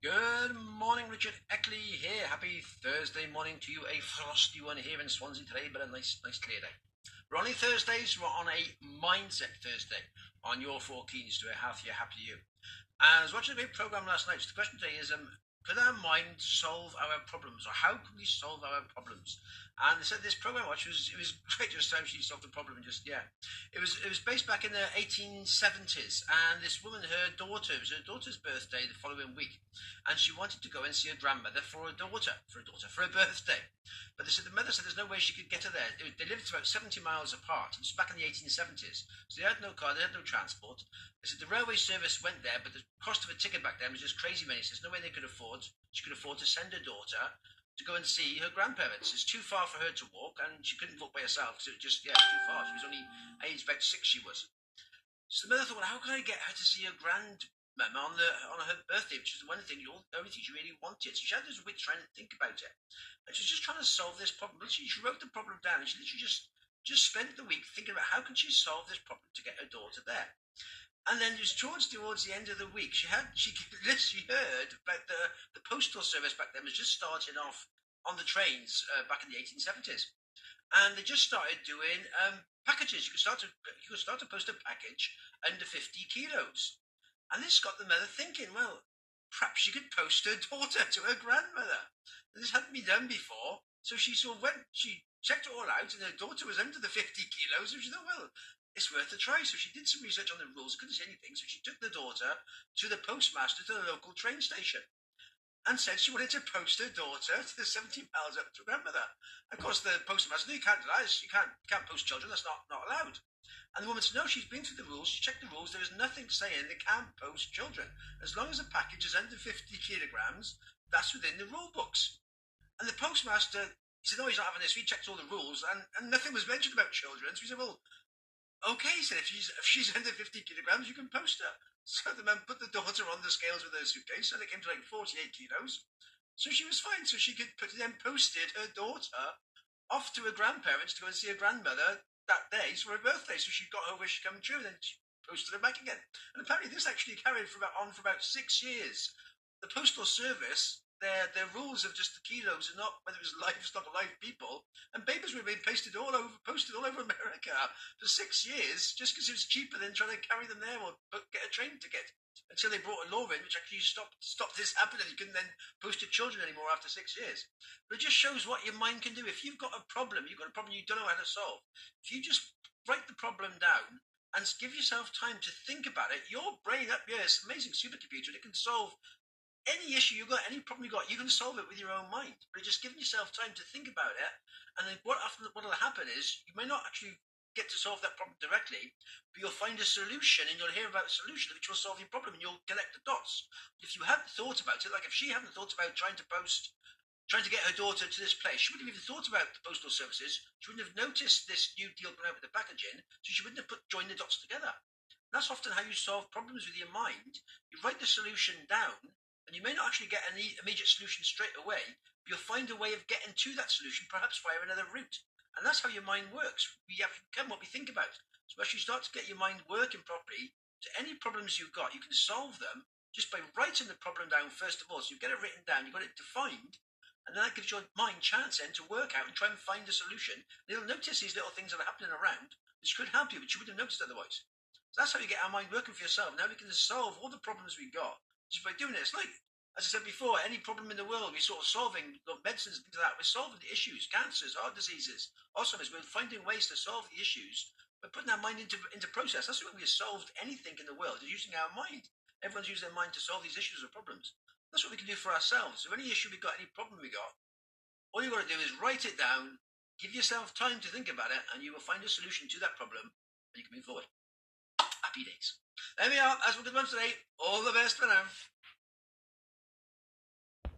Good morning, Richard Eckley here. Happy Thursday morning to you. A frosty one here in Swansea today, but a nice, nice clear day. We're only Thursdays. We're on a mindset Thursday on your four keys to a healthier, happier you. And I was watching a great program last night. So the question today is, um, could our mind solve our problems, or how can we solve our problems? And they said this program watch was it was great just how she solved the problem and just yeah. It was it was based back in the 1870s, and this woman, her daughter, it was her daughter's birthday the following week, and she wanted to go and see her grandmother for her daughter, for her daughter, for her birthday. But they said the mother said there's no way she could get her there. They lived about 70 miles apart. It was back in the 1870s, so they had no car, they had no transport. They said the railway service went there, but the cost of a ticket back then was just crazy money. So there's no way they could afford. She could afford to send her daughter to go and see her grandparents. It's too far for her to walk, and she couldn't walk by herself because it was just, yeah, too far. She was only aged about six, she was. So the mother thought, well, how can I get her to see her grandmama on, the, on her birthday, which is the one thing, the only thing she really wanted. So she had this week trying to think about it. And she was just trying to solve this problem. She, she wrote the problem down, and she literally just, just spent the week thinking about how can she solve this problem to get her daughter there. And then just towards towards the end of the week, she had she she heard about the the postal service back then was just starting off on the trains uh, back in the 1870s, and they just started doing um, packages. You could start to you could start to post a package under 50 kilos, and this got the mother thinking, well, perhaps she could post her daughter to her grandmother. This hadn't been done before, so she sort of went. She checked it all out, and her daughter was under the 50 kilos, and she thought, well, it's worth a try. So she did some research on the rules, couldn't see anything. So she took the daughter to the postmaster to the local train station and said she wanted to post her daughter to the 17 miles up to grandmother. Of course, the postmaster, no, you can't do that. You can't, you can't post children. That's not, not allowed. And the woman said, no, she's been through the rules. She checked the rules. There is nothing saying they can't post children. As long as the package is under 50 kilograms, that's within the rule books. And the postmaster, said, no, he's not having this. We checked all the rules and, and nothing was mentioned about children. So he said, well, okay, he said, if she's, if she's under 50 kilograms, you can post her. So the man put the daughter on the scales with her suitcase, and it came to like 48 kilos. So she was fine. So she could put then posted her daughter off to her grandparents to go and see her grandmother that day for her birthday. So she got her wish come true, and then she posted her back again. And apparently, this actually carried for about, on for about six years. The postal service their their rules of just the kilos and not whether it was livestock or live people. And papers were being pasted all over, posted all over America for six years, just because it was cheaper than trying to carry them there or get a train ticket. Until they brought a law in which actually stopped stopped this happening. You couldn't then post your children anymore after six years. But it just shows what your mind can do. If you've got a problem, you've got a problem you don't know how to solve. If you just write the problem down and give yourself time to think about it, your brain up here is amazing supercomputer. It can solve any issue you've got, any problem you've got, you can solve it with your own mind. But just giving yourself time to think about it, and then what often what will happen is you may not actually get to solve that problem directly, but you'll find a solution and you'll hear about a solution which will solve your problem and you'll connect the dots. If you hadn't thought about it, like if she hadn't thought about trying to post, trying to get her daughter to this place, she wouldn't have even thought about the postal services. She wouldn't have noticed this new deal going out with the packaging, so she wouldn't have put joined the dots together. That's often how you solve problems with your mind. You write the solution down, and you may not actually get an immediate solution straight away, but you'll find a way of getting to that solution, perhaps via another route. And that's how your mind works. We have to become what we think about. So as you start to get your mind working properly, to any problems you've got, you can solve them just by writing the problem down first of all. So you get it written down, you've got it defined, and then that gives your mind chance then to work out and try and find a solution. And you'll notice these little things that are happening around, which could help you, but you wouldn't have noticed otherwise. So that's how you get our mind working for yourself. Now we can solve all the problems we've got just by doing it. It's like, as I said before, any problem in the world, we're sort of solving medicines and things like that. We're solving the issues, cancers, heart diseases, Alzheimer's. We're finding ways to solve the issues. We're putting our mind into, into process. That's when we've solved anything in the world, is using our mind. Everyone's using their mind to solve these issues or problems. That's what we can do for ourselves. So any issue we've got, any problem we got, all you've got to do is write it down, give yourself time to think about it, and you will find a solution to that problem, and you can move forward. Happy days. There we are. That's what good one today. All the best for now.